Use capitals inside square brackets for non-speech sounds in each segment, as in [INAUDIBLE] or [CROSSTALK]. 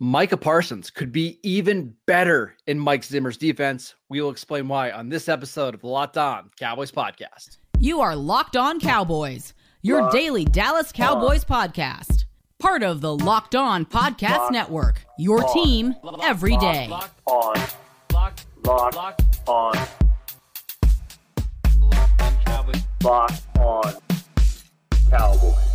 Micah Parsons could be even better in Mike Zimmer's defense. We will explain why on this episode of the Locked On Cowboys podcast. You are Locked On Cowboys, your Locked daily Dallas Cowboys on. podcast. Part of the Locked On Podcast Locked Network, your on. team every day. Locked on. Locked, Locked on. Locked on Cowboys.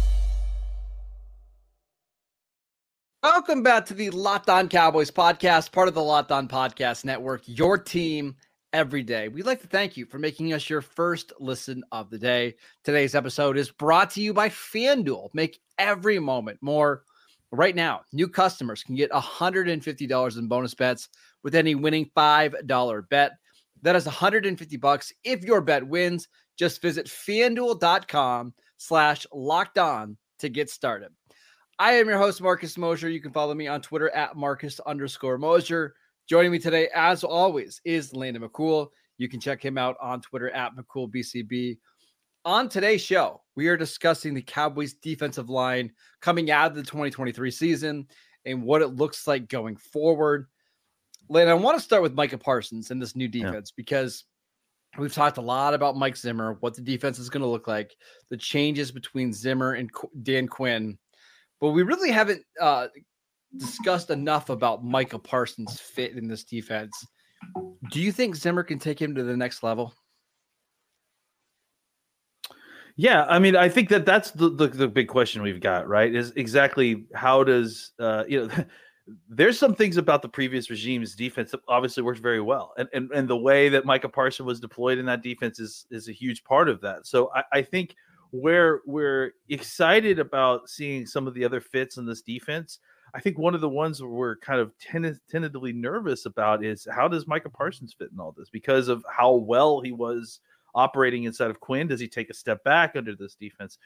Welcome back to the Locked On Cowboys podcast, part of the Locked On Podcast Network, your team every day. We'd like to thank you for making us your first listen of the day. Today's episode is brought to you by FanDuel. Make every moment more. Right now, new customers can get $150 in bonus bets with any winning $5 bet. That is 150 bucks if your bet wins. Just visit fanduel.com slash locked on to get started. I am your host, Marcus Mosher. You can follow me on Twitter at Marcus underscore Mosher. Joining me today, as always, is Landon McCool. You can check him out on Twitter at McCoolBCB. On today's show, we are discussing the Cowboys defensive line coming out of the 2023 season and what it looks like going forward. Landon, I want to start with Micah Parsons and this new defense yeah. because we've talked a lot about Mike Zimmer, what the defense is going to look like, the changes between Zimmer and Dan Quinn but we really haven't uh, discussed enough about Micah Parsons' fit in this defense. Do you think Zimmer can take him to the next level? Yeah, I mean, I think that that's the, the, the big question we've got, right? Is exactly how does uh, you know? [LAUGHS] there's some things about the previous regime's defense that obviously worked very well, and and, and the way that Micah Parsons was deployed in that defense is is a huge part of that. So I, I think where we're excited about seeing some of the other fits in this defense. I think one of the ones we're kind of ten- tentatively nervous about is how does Micah Parsons fit in all this because of how well he was operating inside of Quinn. Does he take a step back under this defense?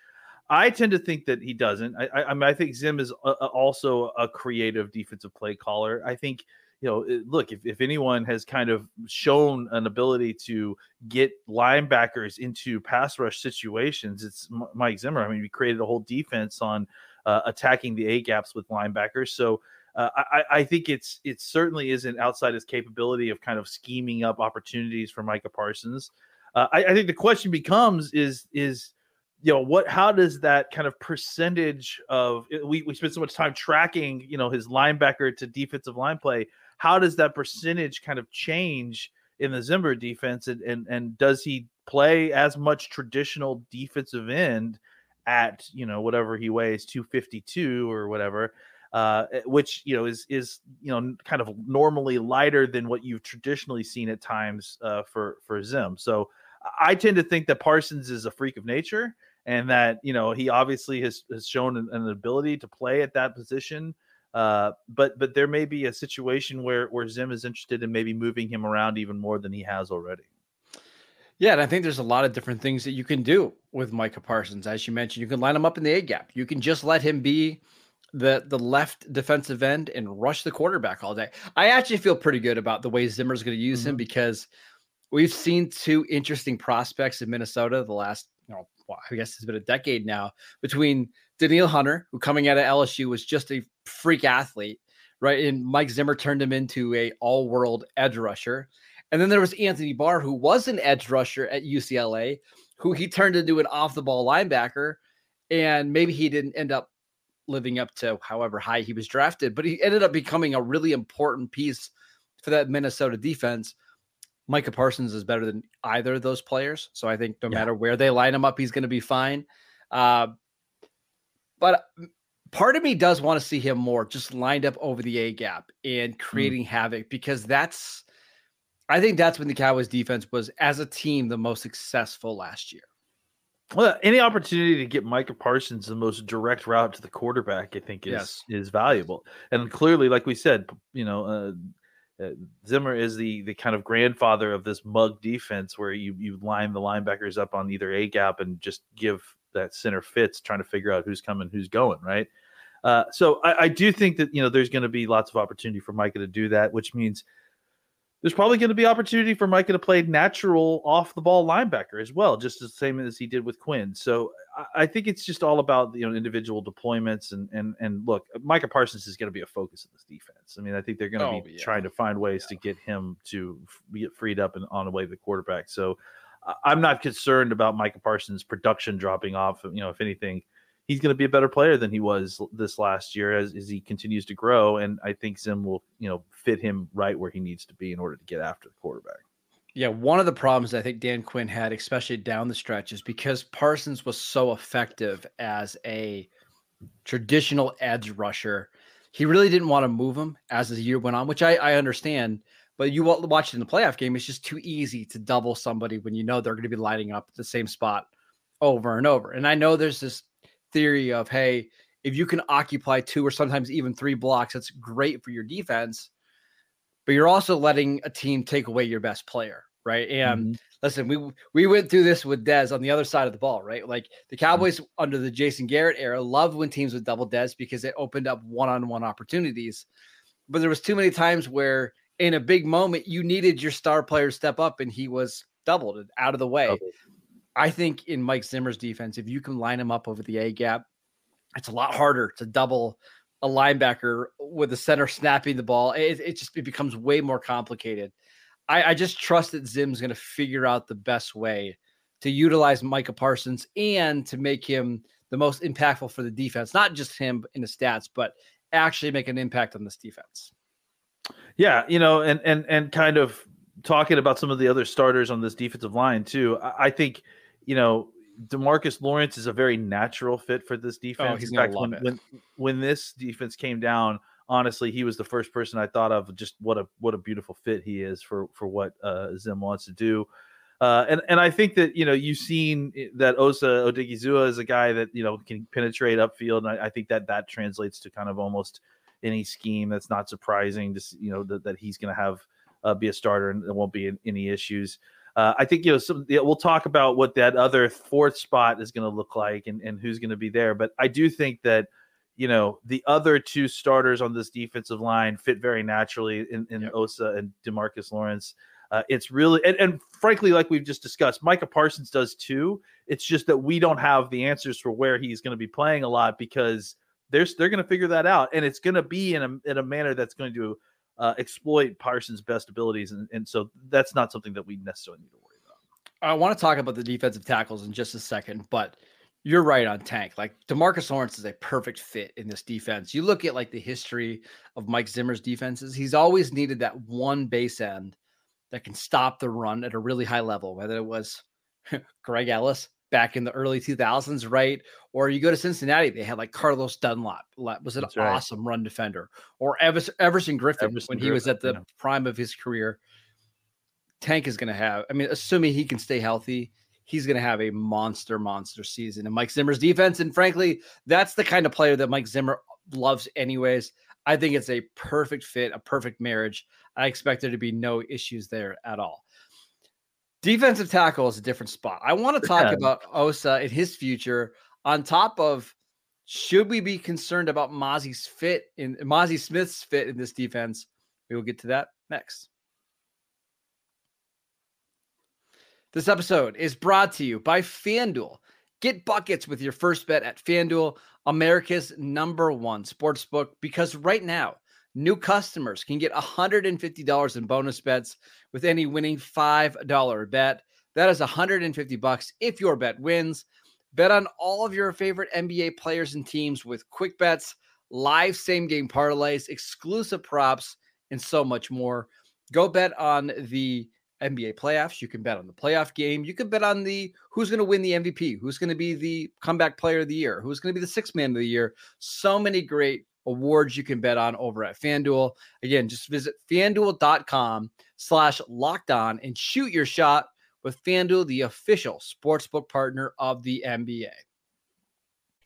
I tend to think that he doesn't. I, I, I mean, I think Zim is a, a, also a creative defensive play caller. I think you know, look, if, if anyone has kind of shown an ability to get linebackers into pass rush situations, it's Mike Zimmer. I mean, we created a whole defense on uh, attacking the A gaps with linebackers. So uh, I, I, think it's it certainly isn't outside his capability of kind of scheming up opportunities for Micah Parsons. Uh, I, I think the question becomes is is you know what how does that kind of percentage of we, we spend so much time tracking you know his linebacker to defensive line play how does that percentage kind of change in the Zimmer defense? And, and, and does he play as much traditional defensive end at, you know, whatever he weighs, 252 or whatever? Uh, eh, which you know is is you know kind of normally lighter than what you've traditionally seen at times uh, for for Zim. So I tend to think that Parsons is a freak of nature, and that you know he obviously has has shown an, an ability to play at that position uh, but but there may be a situation where where Zim is interested in maybe moving him around even more than he has already. Yeah, and I think there's a lot of different things that you can do with Micah Parsons. As you mentioned, you can line him up in the A gap. You can just let him be the the left defensive end and rush the quarterback all day. I actually feel pretty good about the way Zimmer's going to use mm-hmm. him because we've seen two interesting prospects in Minnesota the last, you know, I guess it's been a decade now between Danielle Hunter, who coming out of LSU was just a freak athlete, right? And Mike Zimmer turned him into a all-world edge rusher. And then there was Anthony Barr, who was an edge rusher at UCLA, who he turned into an off-the-ball linebacker. And maybe he didn't end up living up to however high he was drafted, but he ended up becoming a really important piece for that Minnesota defense. Micah Parsons is better than either of those players. So I think no yeah. matter where they line him up, he's going to be fine. Uh, but part of me does want to see him more just lined up over the A gap and mm. creating mm. havoc because that's I think that's when the Cowboys defense was as a team the most successful last year. Well, any opportunity to get Micah Parsons the most direct route to the quarterback, I think is Yes. is valuable. And clearly, like we said, you know, uh, uh, Zimmer is the the kind of grandfather of this mug defense, where you you line the linebackers up on either a gap and just give that center fits, trying to figure out who's coming, who's going, right? Uh, so I, I do think that you know there's going to be lots of opportunity for Micah to do that, which means there's probably going to be opportunity for Micah to play natural off the ball linebacker as well, just the same as he did with Quinn. So I, I think it's just all about you know individual deployments and and and look, Micah Parsons is going to be a focus of this defense. I mean, I think they're going to Oh, be yeah. trying to find ways to get him to get freed up and on the way to the quarterback. So I'm not concerned about Micah Parsons' production dropping off. You know, if anything, he's going to be a better player than he was this last year as, as he continues to grow. And I think Zim will, you know, fit him right where he needs to be in order to get after the quarterback. Yeah, one of the problems I think Dan Quinn had, especially down the stretch, is because Parsons was so effective as a traditional edge rusher. He really didn't want to move him as the year went on, which I, I understand. But you watch it in the playoff game, it's just too easy to double somebody when you know they're going to be lining up at the same spot over and over. And I know there's this theory of, hey, if you can occupy two or sometimes even three blocks, that's great for your defense. But you're also letting a team take away your best player, right? And mm-hmm. listen, we we went through this with Dez on the other side of the ball, right? Like the mm-hmm. Cowboys under the Jason Garrett era loved when teams would double Dez because it opened up one-on-one opportunities. But there was too many times where in a big moment you needed your star player to step up and he was doubled out of the way. Doubled. I think in Mike Zimmer's defense, if you can line him up over the A gap, it's a lot harder to double a linebacker with the center snapping the ball. It, it just it becomes way more complicated. I, I just trust that Zim's going to figure out the best way to utilize Micah Parsons and to make him the most impactful for the defense, not just him in the stats, but actually make an impact on this defense. Yeah, you know, and and and kind of talking about some of the other starters on this defensive line too. I, I think, you know, Demarcus Lawrence is a very natural fit for this defense. Oh, he's In fact, love when, it. when when this defense came down, honestly, he was the first person I thought of. Just what a what a beautiful fit he is for for what uh, Zim wants to do. Uh, and and I think that you know you've seen that Osa Odighizuwa is a guy that you know can penetrate upfield, and I, I think that that translates to kind of almost any scheme. That's not surprising. Just you know that, that he's going to have uh, be a starter and there won't be an- any issues. Uh, I think you know some. Yeah, we'll talk about what that other fourth spot is going to look like and, and who's going to be there. But I do think that you know the other two starters on this defensive line fit very naturally in, in Yep. Osa and Demarcus Lawrence. Uh, it's really and, and frankly, like we've just discussed, Micah Parsons does too. It's just that we don't have the answers for where he's going to be playing a lot because there's they're going to figure that out, and it's going to be in a in a manner that's going to uh, exploit Parsons' best abilities, and, and so that's not something that we necessarily need to worry about. I want to talk about the defensive tackles in just a second, but you're right on Tank. Like Demarcus Lawrence is a perfect fit in this defense. You look at like the history of Mike Zimmer's defenses, he's always needed that one base end that can stop the run at a really high level, whether it was [LAUGHS] Greg Ellis back in the early 2000s, right? Or you go to Cincinnati, they had like Carlos Dunlap, la- was an That's right. awesome run defender, or Evers- Everson Griffen Everson when he was at the Griffen, prime of his career. Tank is going to have, I mean, assuming he can stay healthy, he's going to have a monster, monster season. And Mike Zimmer's defense, and frankly, that's the kind of player that Mike Zimmer loves, anyways. I think it's a perfect fit, a perfect marriage. I expect there to be no issues there at all. Defensive tackle is a different spot. I want to talk Yeah. about Osa and his future on top of should we be concerned about Mazi's fit in Mazi Smith's fit in this defense? We will get to that next. This episode is brought to you by FanDuel. Get buckets with your first bet at FanDuel, America's number one sports book, because right now, new customers can get $150 in bonus bets with any winning $5 bet. That is 150 bucks if your bet wins. Bet on all of your favorite NBA players and teams with quick bets, live same game parlays, exclusive props, and so much more. Go bet on the NBA playoffs. You can bet on the playoff game. You can bet on the who's going to win the MVP, who's going to be the comeback player of the year, who's going to be the sixth man of the year. So many great awards you can bet on over at FanDuel. Again, just visit fanduel.com slash locked on and shoot your shot with FanDuel, the official sportsbook partner of the NBA.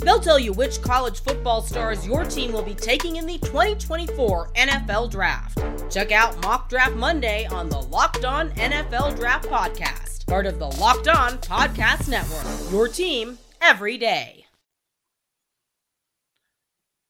They'll tell you which college football stars your team will be taking in the 2024 NFL Draft. Check out Mock Draft Monday on the Locked On NFL Draft Podcast part of the Locked On Podcast Network. Your team every day.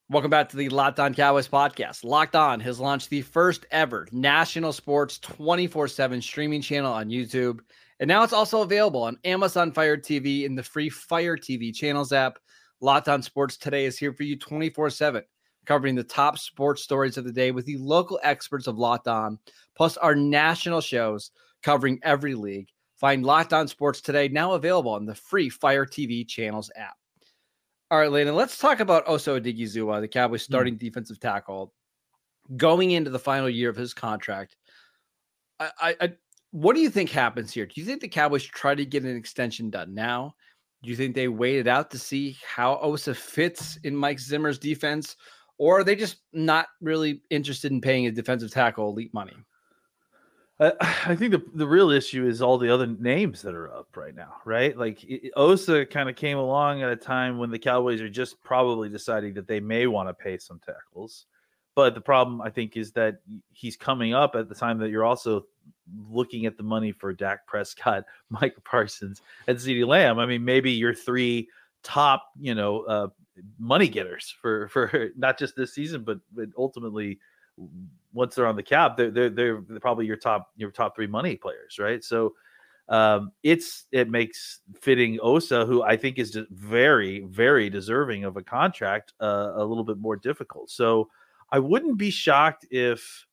Welcome back to the Locked On Cowboys podcast. Locked On has launched the first ever national sports 24 7 streaming channel on YouTube. And now it's also available on Amazon Fire TV in the free Fire TV channels app. Locked On Sports Today is here for you 24 7, covering the top sports stories of the day with the local experts of Locked On, plus our national shows covering every league. Find Locked On Sports today, now available on the free Fire TV channels app. All right, Landon, let's talk about Osa Odighizuwa, the Cowboys hmm. starting mm. defensive tackle, going into the final year of his contract. I, I, I, what do you think happens here? Do you think the Cowboys try to get an extension done now? Do you think they waited out to see how Osa fits in Mike Zimmer's defense? Or are they just not really interested in paying a defensive tackle elite money? I [SIGHS] think the, the real issue is all the other names that are up right now, right? Like it, Osa kind of came along at a time when the Cowboys are just probably deciding that they may want to pay some tackles. But the problem, I think, is that he's coming up at the time that you're also looking at the money for Dak Prescott, [LAUGHS] Mike Parsons, and CeeDee Lamb. I mean, maybe your three top, you know, uh, money getters for [LAUGHS] for not just this season, but but ultimately once they're on the cap, they're, they're, they're probably your top your top three money players, right? So um, it's it makes fitting Osa, who I think is very very deserving of a contract, uh, a little bit more difficult. So I wouldn't be shocked if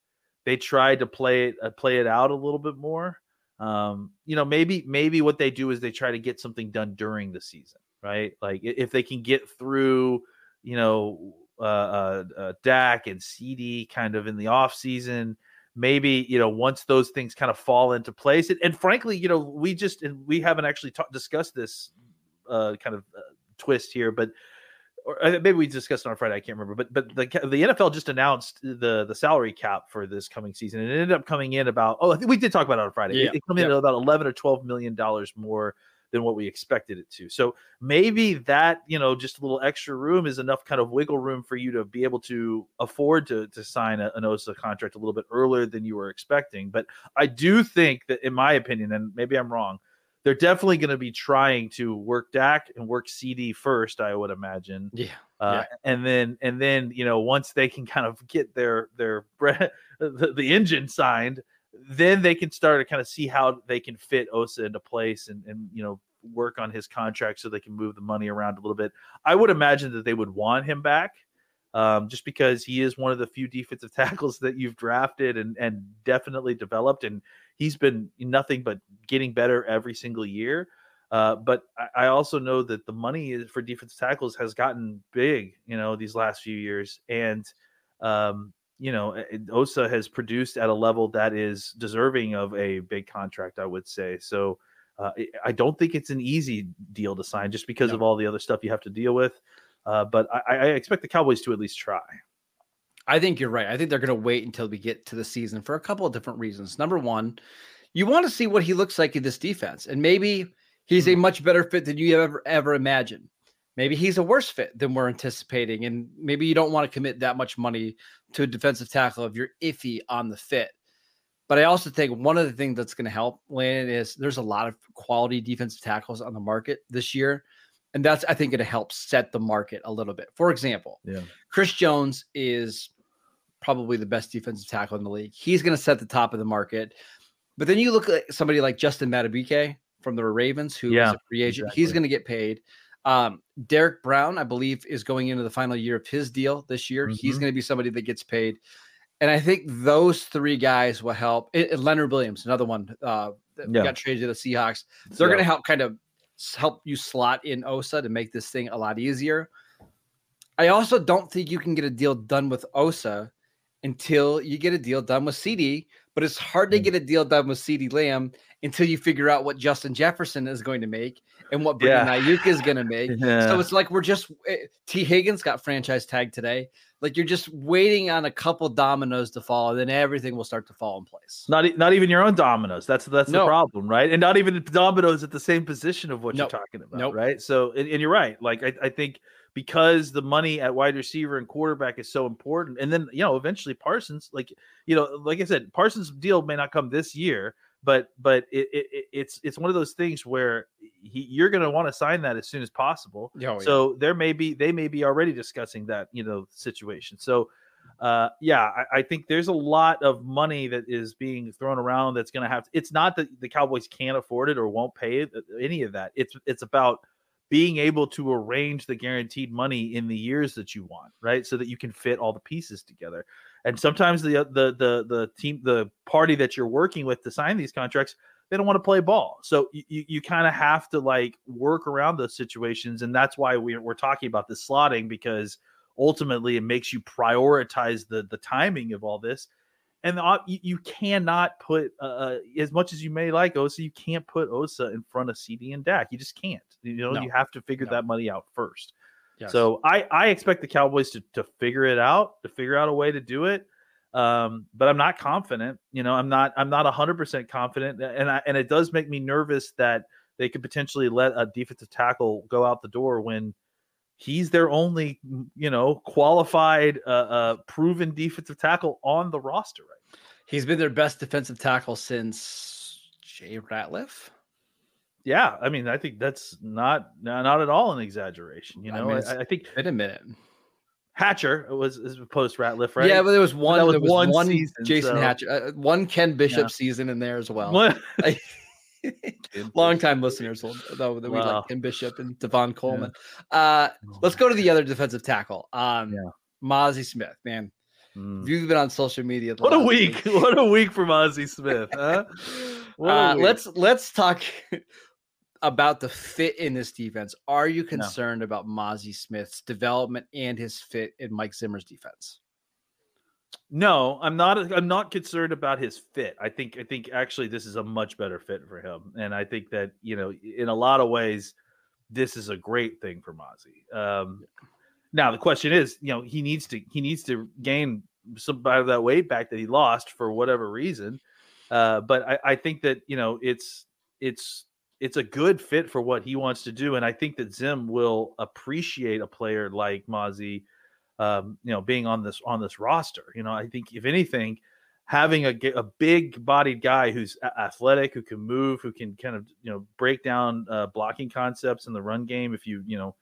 they tried to play it uh, play it out a little bit more. Um, you know, maybe maybe what they do is they try to get something done during the season, right? Like if they can get through, you know, uh, uh, uh, Dak and CeeDee kind of in the off season. Maybe you know once those things kind of fall into place, and, and frankly, you know we just and we haven't actually ta- discussed this uh, kind of uh, twist here, but or uh, maybe we discussed it on Friday. I can't remember, but but the the NFL just announced the the salary cap for this coming season, and it ended up coming in about oh I think we did talk about it on Friday. Yeah. It, it came in yeah. at about eleven or twelve million dollars more than what we expected it to. So maybe that, you know, just a little extra room is enough kind of wiggle room for you to be able to afford to, to sign a, an OSA contract a little bit earlier than you were expecting. But I do think that, in my opinion, and maybe I'm wrong, they're definitely going to be trying to work Dak and work CeeDee first, I would imagine. Yeah. Uh, yeah. and then and then you know once they can kind of get their their [LAUGHS] the, the engine signed then they can start to kind of see how they can fit Osa into place and, and you know work on his contract so they can move the money around a little bit. I would imagine that they would want him back um, just because he is one of the few defensive [LAUGHS] tackles that you've drafted and and definitely developed, and he's been nothing but getting better every single year. Uh, but I, I also know that the money for defensive tackles has gotten big, you know, these last few years, and um, you know, Osa has produced at a level that is deserving of a big contract, I would say. So uh, I don't think it's an easy deal to sign just because no. of all the other stuff you have to deal with. Uh, but I, I, expect the Cowboys to at least try. I think you're right. I think they're going to wait until we get to the season for a couple of different reasons. Number one, you want to see what he looks like in this defense, and maybe he's mm-hmm. a much better fit than you ever ever imagined. Maybe he's a worse fit than we're anticipating, and maybe you don't want to commit that much money to a defensive tackle if you're iffy on the fit. But I also think one of the things that's going to help Landon is there's a lot of quality defensive tackles on the market this year. And that's, I think, going to help set the market a little bit. For example, yeah. Chris Jones is probably the best defensive tackle in the league. He's going to set the top of the market. But then you look at somebody like Justin Madubuike from the Ravens, who yeah, is a free agent. Exactly. He's going to get paid. Um, Derrick Brown, I believe, is going into the final year of his deal this year. Mm-hmm. He's going to be somebody that gets paid. And I think those three guys will help. It, it, Leonard Williams, another one uh, that yeah. got traded to the Seahawks. They're yeah. going to help kind of help you slot in Osa to make this thing a lot easier. I also don't think you can get a deal done with Osa until you get a deal done with CeeDee, but it's hard to Mm. get a deal done with CeeDee Lamb until you figure out what Justin Jefferson is going to make and what Brandon Aiyuk is going [LAUGHS] to make. Yeah. So it's like we're just eh, Tee Higgins got franchise tag today. Like you're just waiting on a couple dominoes to fall, and then everything will start to fall in place. Not not even your own dominoes. That's that's the problem, right? And not even the dominoes at the same position of what Nope. you're talking about, Nope. right? So and, and you're right. Like I, I think because the money at wide receiver and quarterback is so important, and then you know eventually Parsons, like you know, like I said, Parsons' deal may not come this year, but but it, it, it- it's it's one of those things where he, you're going to want to sign that as soon as possible. Oh, yeah. So there may be they may be already discussing that you know situation. So uh yeah, I, I think there's a lot of money that is being thrown around that's gonna have it's not that the Cowboys can't afford it or won't pay it, uh, any of that. It's it's about being able to arrange the guaranteed money in the years that you want, right? So that you can fit all the pieces together. And sometimes the the the the team the party that you're working with to sign these contracts they don't want to play ball. So you, you, kind of have to like work around those situations. And that's why we're, we're talking about this slotting because ultimately it makes you prioritize the, the timing of all this. And the, op- you, you cannot put, uh, uh, as much as you may like Osa, you can't put Osa in front of CeeDee and Dak. You just can't. You know, No. you have to figure No. that money out first. Yes. So I, I expect the Cowboys to, to figure it out, to figure out a way to do it. Um, but I'm not confident. You know, I'm not I'm not 100 percent confident, and I, and it does make me nervous that they could potentially let a defensive tackle go out the door when he's their only you know qualified, uh, uh proven defensive tackle on the roster right. now. he's been their best defensive tackle since Jay Ratliff. Yeah, I mean, I think that's not not at all an exaggeration. You I know, mean, I, I think Wait a minute. Hatcher was is post Ratliff, right? Yeah, but there was one. that was was one one, season, Jason so- Hatcher, uh, one Ken Bishop season in there as well. [LAUGHS] [LAUGHS] Long time listeners will know that we Wow. like Ken Bishop and Devon Coleman. Uh, let's go to the other defensive tackle. Um, Yeah. Mazi Smith, man. Mm. You've been on social media. What a last week! [LAUGHS] What a week from Ozzie Smith, huh? Uh, week. let's let's talk about the fit in this defense. Are you concerned about Mazi Smith's development and his fit in Mike Zimmer's defense? No, I'm not. I'm not concerned about his fit. I think. I think actually this is a much better fit for him, and I think that you know, in a lot of ways, this is a great thing for Mazi. Um, now the question is, you know, he needs to he needs to gain some of that weight back that he lost for whatever reason. Uh, but I, I think that you know it's it's it's a good fit for what he wants to do, and I think that Zim will appreciate a player like Mazi um, you know, being on this on this roster. You know, I think if anything, having a, a big bodied guy who's athletic, who can move, who can kind of you know break down uh, blocking concepts in the run game. If you you know,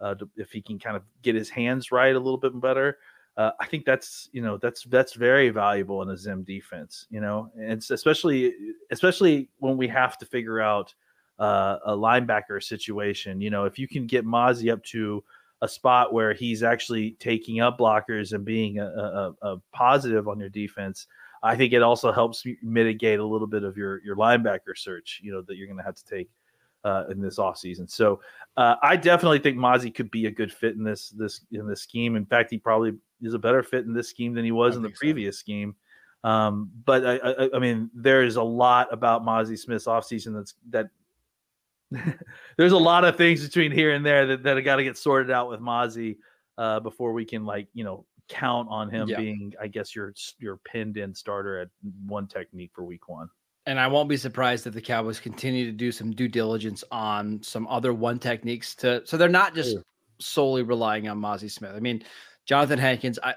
uh, if he can kind of get his hands right a little bit better. Uh, I think that's you know that's that's very valuable in a Zim defense, you know, and especially especially when we have to figure out uh, a linebacker situation. You know, if you can get Mazi up to a spot where he's actually taking up blockers and being a, a, a positive on your defense, I think it also helps mitigate a little bit of your your linebacker search. You know that you're going to have to take uh, in this offseason. So uh, I definitely think Mazi could be a good fit in this this in this scheme. In fact, he probably is a better fit in this scheme than he was I in the think so. previous scheme. Um, but I, I, I mean, there is a lot about Mazi Smith's offseason that's that [LAUGHS] there's a lot of things between here and there that, that got to get sorted out with Mazi uh, before we can like you know count on him Yeah. being I guess your your pinned in starter at one technique for week one. And I won't be surprised if the Cowboys continue to do some due diligence on some other one techniques to so they're not just solely relying on Mazi Smith. I mean, Jonathan Hankins, I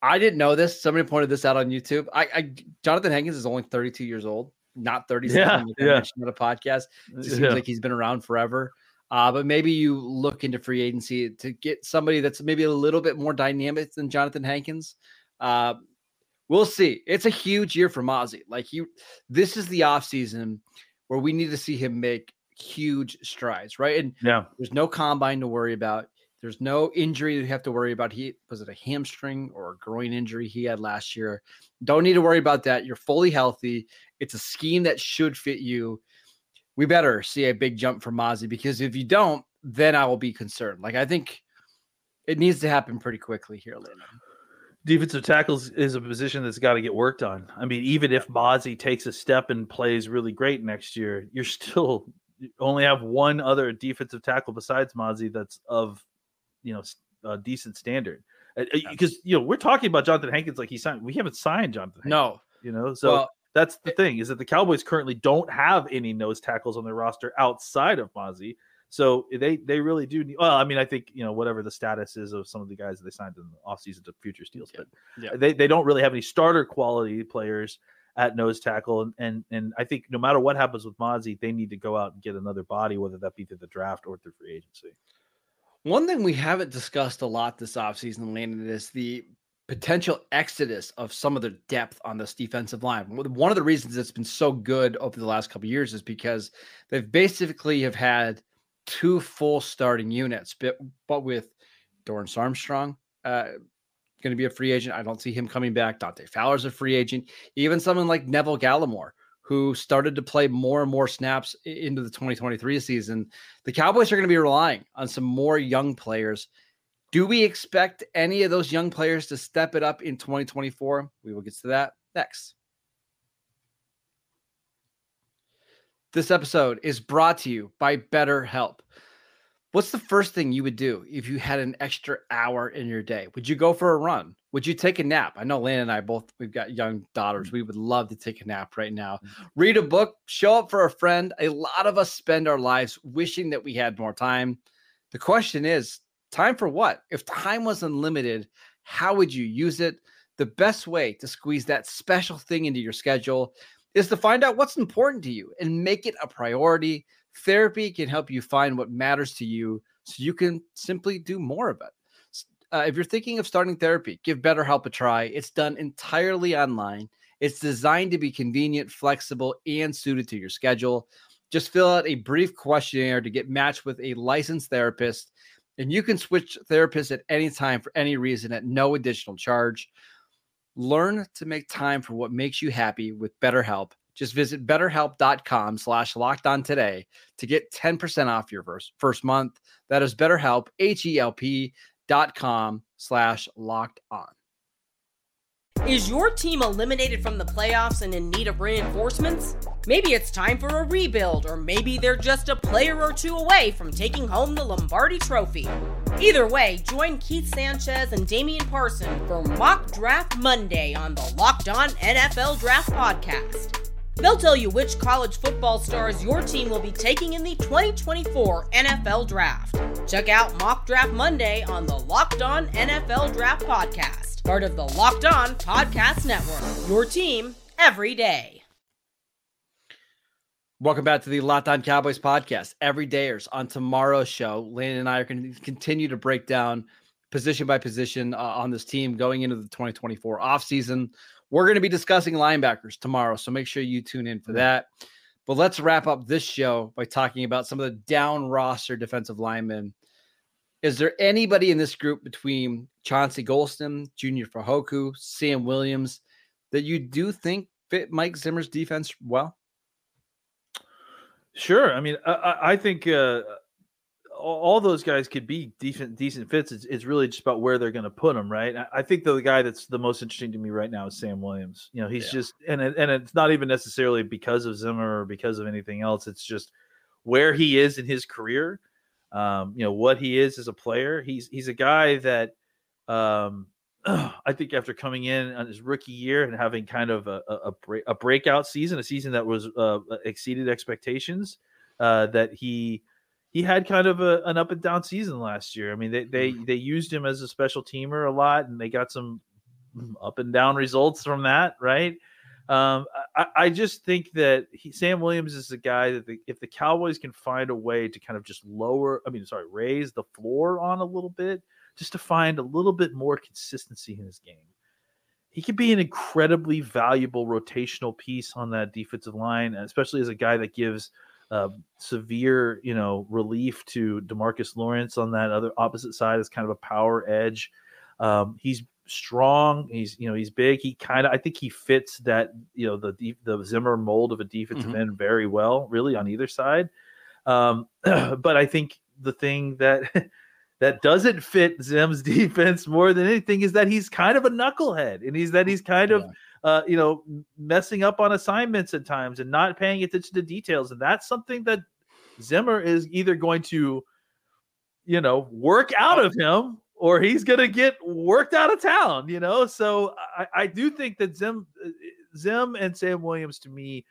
I didn't know this. Somebody pointed this out on YouTube. I, I Jonathan Hankins is only 32 years old, not 37. Yeah, like yeah. a podcast. It just seems Yeah. like he's been around forever. Uh, but maybe you look into free agency to get somebody that's maybe a little bit more dynamic than Jonathan Hankins. Uh, we'll see. It's a huge year for Mazi. Like you, this is the offseason where we need to see him make huge strides, right? And yeah, there's no combine to worry about. There's no injury you have to worry about. He was it a hamstring or a groin injury he had last year. Don't need to worry about that. You're fully healthy. It's a scheme that should fit you. We better see a big jump from Mazi because if you don't, then I will be concerned. Like I think it needs to happen pretty quickly here, Landon. defensive tackles is a position that's got to get worked on. I mean, even if Mazi takes a step and plays really great next year, you're still you only have one other defensive tackle besides Mazi that's of you know a decent standard. Uh, uh, because you know we're talking about Jonathan Hankins like he signed. We haven't signed Jonathan. Hankins, No. you know so. Well, that's the thing is that the Cowboys currently don't have any nose tackles on their roster outside of Mazi. So they they really do need. Well, I mean, I think you know whatever the status is of some of the guys that they signed in the offseason to futures deals, but Yeah. they they don't really have any starter quality players at nose tackle, and and and I think no matter what happens with Mazi, they need to go out and get another body, whether that be through the draft or through free agency. One thing we haven't discussed a lot this offseason, Landon, is the potential exodus of some of the depth on this defensive line. One of the reasons it's been so good over the last couple years is because they've basically have had two full starting units, but, but with Dorance Armstrong uh, going to be a free agent. I don't see him coming back. Dante Fowler's a free agent. Even someone like Neville Gallimore, who started to play more and more snaps into the 2023 season. The Cowboys are going to be relying on some more young players. Do we expect any of those young players to step it up in 2024? We will get to that next. This episode is brought to you by BetterHelp. What's the first thing you would do if you had an extra hour in your day? Would you go for a run? Would you take a nap? I know Lane and I both we've got young daughters. Mm. We would love to take a nap right now. Mm. Read a book, show up for a friend. A lot of us spend our lives wishing that we had more time. The question is, time for what? If time was unlimited, how would you use it? The best way to squeeze that special thing into your schedule is to find out what's important to you and make it a priority. Therapy can help you find what matters to you so you can simply do more of it. Uh, if you're thinking of starting therapy, give BetterHelp a try. It's done entirely online. It's designed to be convenient, flexible, and suited to your schedule. Just fill out a brief questionnaire to get matched with a licensed therapist, and you can switch therapists at any time for any reason at no additional charge. Learn to make time for what makes you happy with BetterHelp. Just visit betterhelp.com slash locked on today to get 10% off your first, first month. That is betterhelp, H-E-L-P dot com slash locked on. Is your team eliminated from the playoffs and in need of reinforcements? Maybe it's time for a rebuild, or maybe they're just a player or two away from taking home the Lombardi Trophy. Either way, join Keith Sanchez and Damian Parson for Mock Draft Monday on the Locked On NFL Draft Podcast. They'll tell you which college football stars your team will be taking in the 2024 NFL Draft. Check out Mock Draft Monday on the Locked On NFL Draft Podcast, part of the Locked On Podcast Network. Your team every day. Welcome back to the Locked On Cowboys podcast. Every dayers on tomorrow's show, Landon and I are going to continue to break down position by position uh, on this team going into the 2024 offseason. We're going to be discussing linebackers tomorrow, so make sure you tune in for that. But let's wrap up this show by talking about some of the down roster defensive linemen. Is there anybody in this group between Chauncey Golston, Junior Fehoko, Sam Williams that you do think fit Mike Zimmer's defense well? Sure. I mean, I- I, I think uh, all those guys could be decent decent fits. It's, it's really just about where they're going to put them, right? I- think the guy that's the most interesting to me right now is Sam Williams. You know, he's Yeah. just and it, and it's not even necessarily because of Zimmer or because of anything else. It's just where he is in his career. Um, you know what he is as a player. He's he's a guy that um, [CLEARS THROAT] I think after coming in on his rookie year and having kind of a a, a breakout season, a season that was uh, exceeded expectations, uh, that he he had kind of a, an up and down season last year. I mean, they they they used him as a special teamer a lot, and they got some up and down results from that, right? Um, I, I just think that he, Sam Williams is a guy that the, if the Cowboys can find a way to kind of just lower, I mean, sorry, raise the floor on a little bit, just to find a little bit more consistency in his game, he could be an incredibly valuable rotational piece on that defensive line, especially as a guy that gives uh, severe, you know, relief to Demarcus Lawrence on that other opposite side as kind of a power edge. Um, he's strong. He's you know he's big. He kind of I think he fits that you know the the Zimmer mold of a defensive Mhm. end very well, really on either side. Um, [CLEARS THROAT] but I think the thing that [LAUGHS] that doesn't fit Zim's [LAUGHS] defense more than anything is that he's kind of a knucklehead and he's that he's kind of uh, you know messing up on assignments at times and not paying attention to details. And that's something that Zimmer is either going to you know work out of him or he's going to get worked out of town you know? So I, I do think that Zim Zim and Sam Williams to me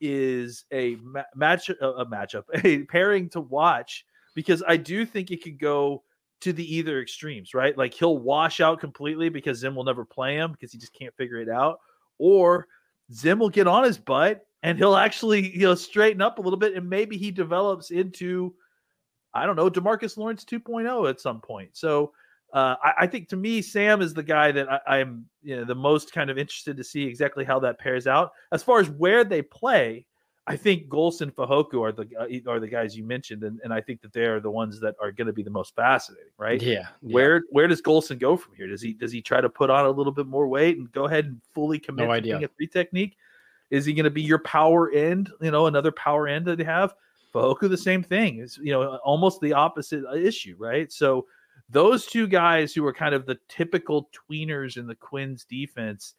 is a ma- match a matchup [LAUGHS] a pairing to watch because I do think it could go to the either extremes, right? Like he'll wash out completely because Zim will never play him because he just can't figure it out, or Zim will get on his butt and he'll actually you know straighten up a little bit and maybe he develops into I don't know Demarcus Lawrence 2.0 at some point. So uh, I, I, think to me Sam is the guy that I, am you know the most kind of interested to see exactly how that pairs out as far as where they play. I think Golston Fehoko are the uh, are the guys you mentioned, and, and I think that they are the ones that are going to be the most fascinating, right? Yeah, yeah. Where where does Golston go from here? Does he does he try to put on a little bit more weight and go ahead and fully commit no to being a three technique? Is he going to be your power end? You know, another power end that they have. Fehoko, the same thing. Is you know almost the opposite uh, issue, right? So those two guys who are kind of the typical tweeners in the Quinn's defense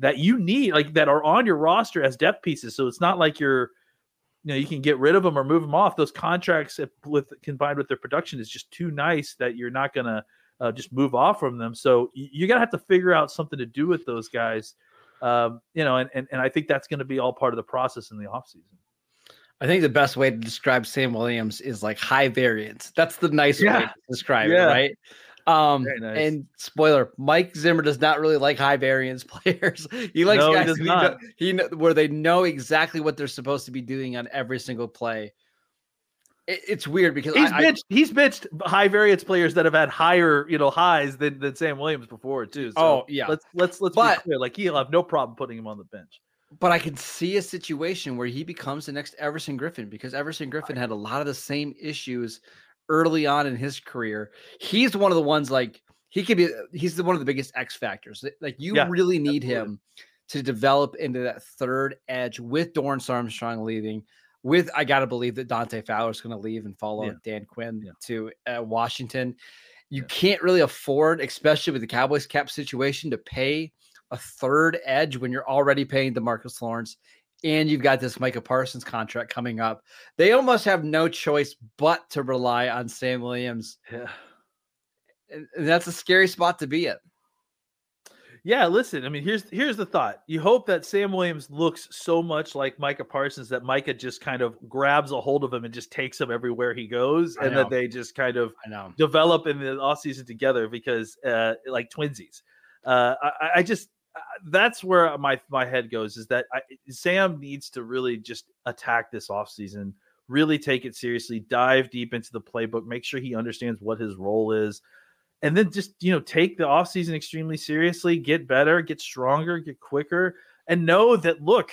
that you need, like that are on your roster as depth pieces. So it's not like you're, you know, you can get rid of them or move them off. Those contracts with combined with their production is just too nice that you're not gonna uh, just move off from them. So you're gonna have to figure out something to do with those guys. Um, you know, and, and and I think that's going to be all part of the process in the offseason. I think the best way to describe Sam Williams is like high variance. That's the nice yeah. way to describe yeah. it, right? Um, nice. and spoiler, Mike Zimmer does not really like high variance [LAUGHS] players. he likes no, guys he, know, he know, where they know exactly what they're supposed to be doing on every single play. It, it's weird because he's I, bitched, he's bitched high variance players that have had higher, you know, highs than, than Sam Williams before too. So oh yeah, let's let's let's but, be clear. Like he'll have no problem putting him on the bench. But I can see a situation where he becomes the next Everson Griffen because Everson Griffen had a lot of the same issues early on in his career. He's one of the ones like he could be he's the, one of the biggest X factors. Like you yeah, really need absolutely. him to develop into that third edge with Dorance Armstrong leaving. With I gotta believe that Dante Fowler is going to leave and follow yeah. Dan Quinn yeah. to uh, Washington. You can't really afford, especially with the Cowboys cap situation, to pay a third edge when you're already paying Demarcus Lawrence and you've got this Micah Parsons contract coming up. They almost have no choice but to rely on Sam Williams. Yeah. And that's a scary spot to be in. Yeah, listen, I mean, here's here's the thought. You hope that Sam Williams looks so much like Micah Parsons that Micah just kind of grabs a hold of him and just takes him everywhere he goes, and that they just kind of develop in the off season together because uh like twinsies. Uh I, I just Uh, that's where my my head goes is that I, Sam needs to really just attack this offseason, really take it seriously, dive deep into the playbook, make sure he understands what his role is, and then just you know take the offseason extremely seriously, get better, get stronger, get quicker, and know that look,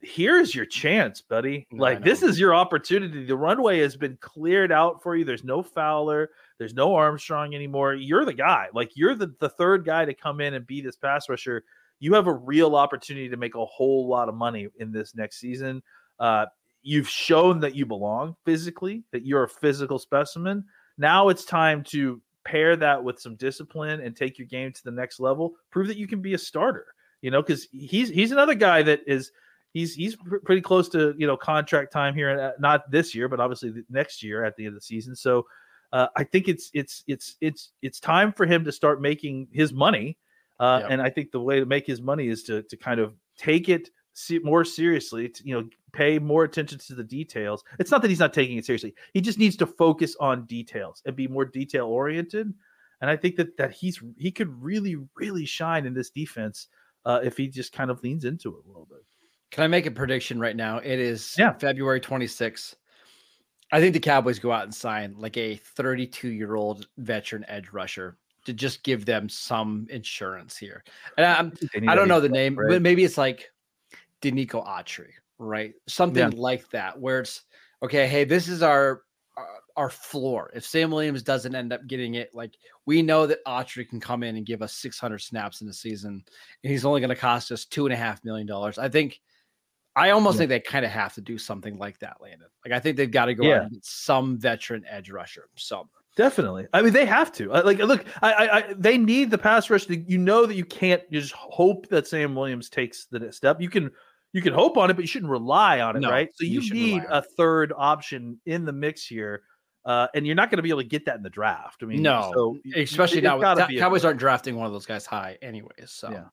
here's your chance, buddy. Like this is your opportunity. The runway has been cleared out for you. There's no Fowler, there's no Armstrong anymore. You're the guy. Like you're the, the third guy to come in and be this pass rusher. You have a real opportunity to make a whole lot of money in this next season. Uh, you've shown that you belong physically, that you're a physical specimen. Now it's time to pair that with some discipline and take your game to the next level. Prove that you can be a starter. You know, because he's he's another guy that is he's he's pretty close to you know contract time here, uh, not this year, but obviously next year at the end of the season. So uh, I think it's it's it's it's it's time for him to start making his money. Uh, yep. And I think the way to make his money is to to kind of take it more seriously. To, you know, pay more attention to the details. It's not that he's not taking it seriously. He just needs to focus on details and be more detail oriented. And I think that that he's he could really really shine in this defense uh, if he just kind of leans into it a little bit. Can I make a prediction right now? It is yeah. February 26th. I think the Cowboys go out and sign like a 32 year old veteran edge rusher to just give them some insurance here. And I'm, I don't know the name, right? but maybe it's like Denico Autry, right? Something yeah. like that, where it's okay. Hey, this is our uh, our floor. If Sam Williams doesn't end up getting it, like we know that Autry can come in and give us 600 snaps in the season, and he's only going to cost us two and a half million dollars. I think I almost yeah. think they kind of have to do something like that, Landon. Like I think they've got to go yeah. out and get some veteran edge rusher. So Definitely. I mean, they have to. Like, look, I, I, I, they need the pass rush. To, you know that you can't you just hope that Sam Williams takes the next step. You can, you can hope on it, but you shouldn't rely on it, No, right? So you you, need a third option in the mix here, uh, and you're not going to be able to get that in the draft. I mean, No, so especially now. With, Cowboys aren't drafting one of those guys high, anyways. So. Yeah.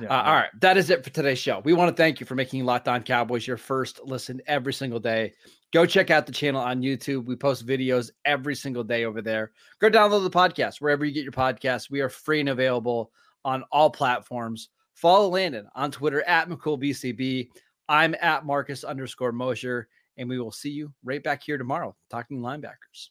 Yeah, Uh, all right, that is it for today's show. We want to thank you for making Locked On Cowboys your first listen every single day. Go check out the channel on YouTube. We post videos every single day over there. Go download the podcast wherever you get your podcasts. We are free and available on all platforms. Follow Landon on Twitter at McCoolBCB. I'm at Marcus underscore Mosher, and we will see you right back here tomorrow talking linebackers.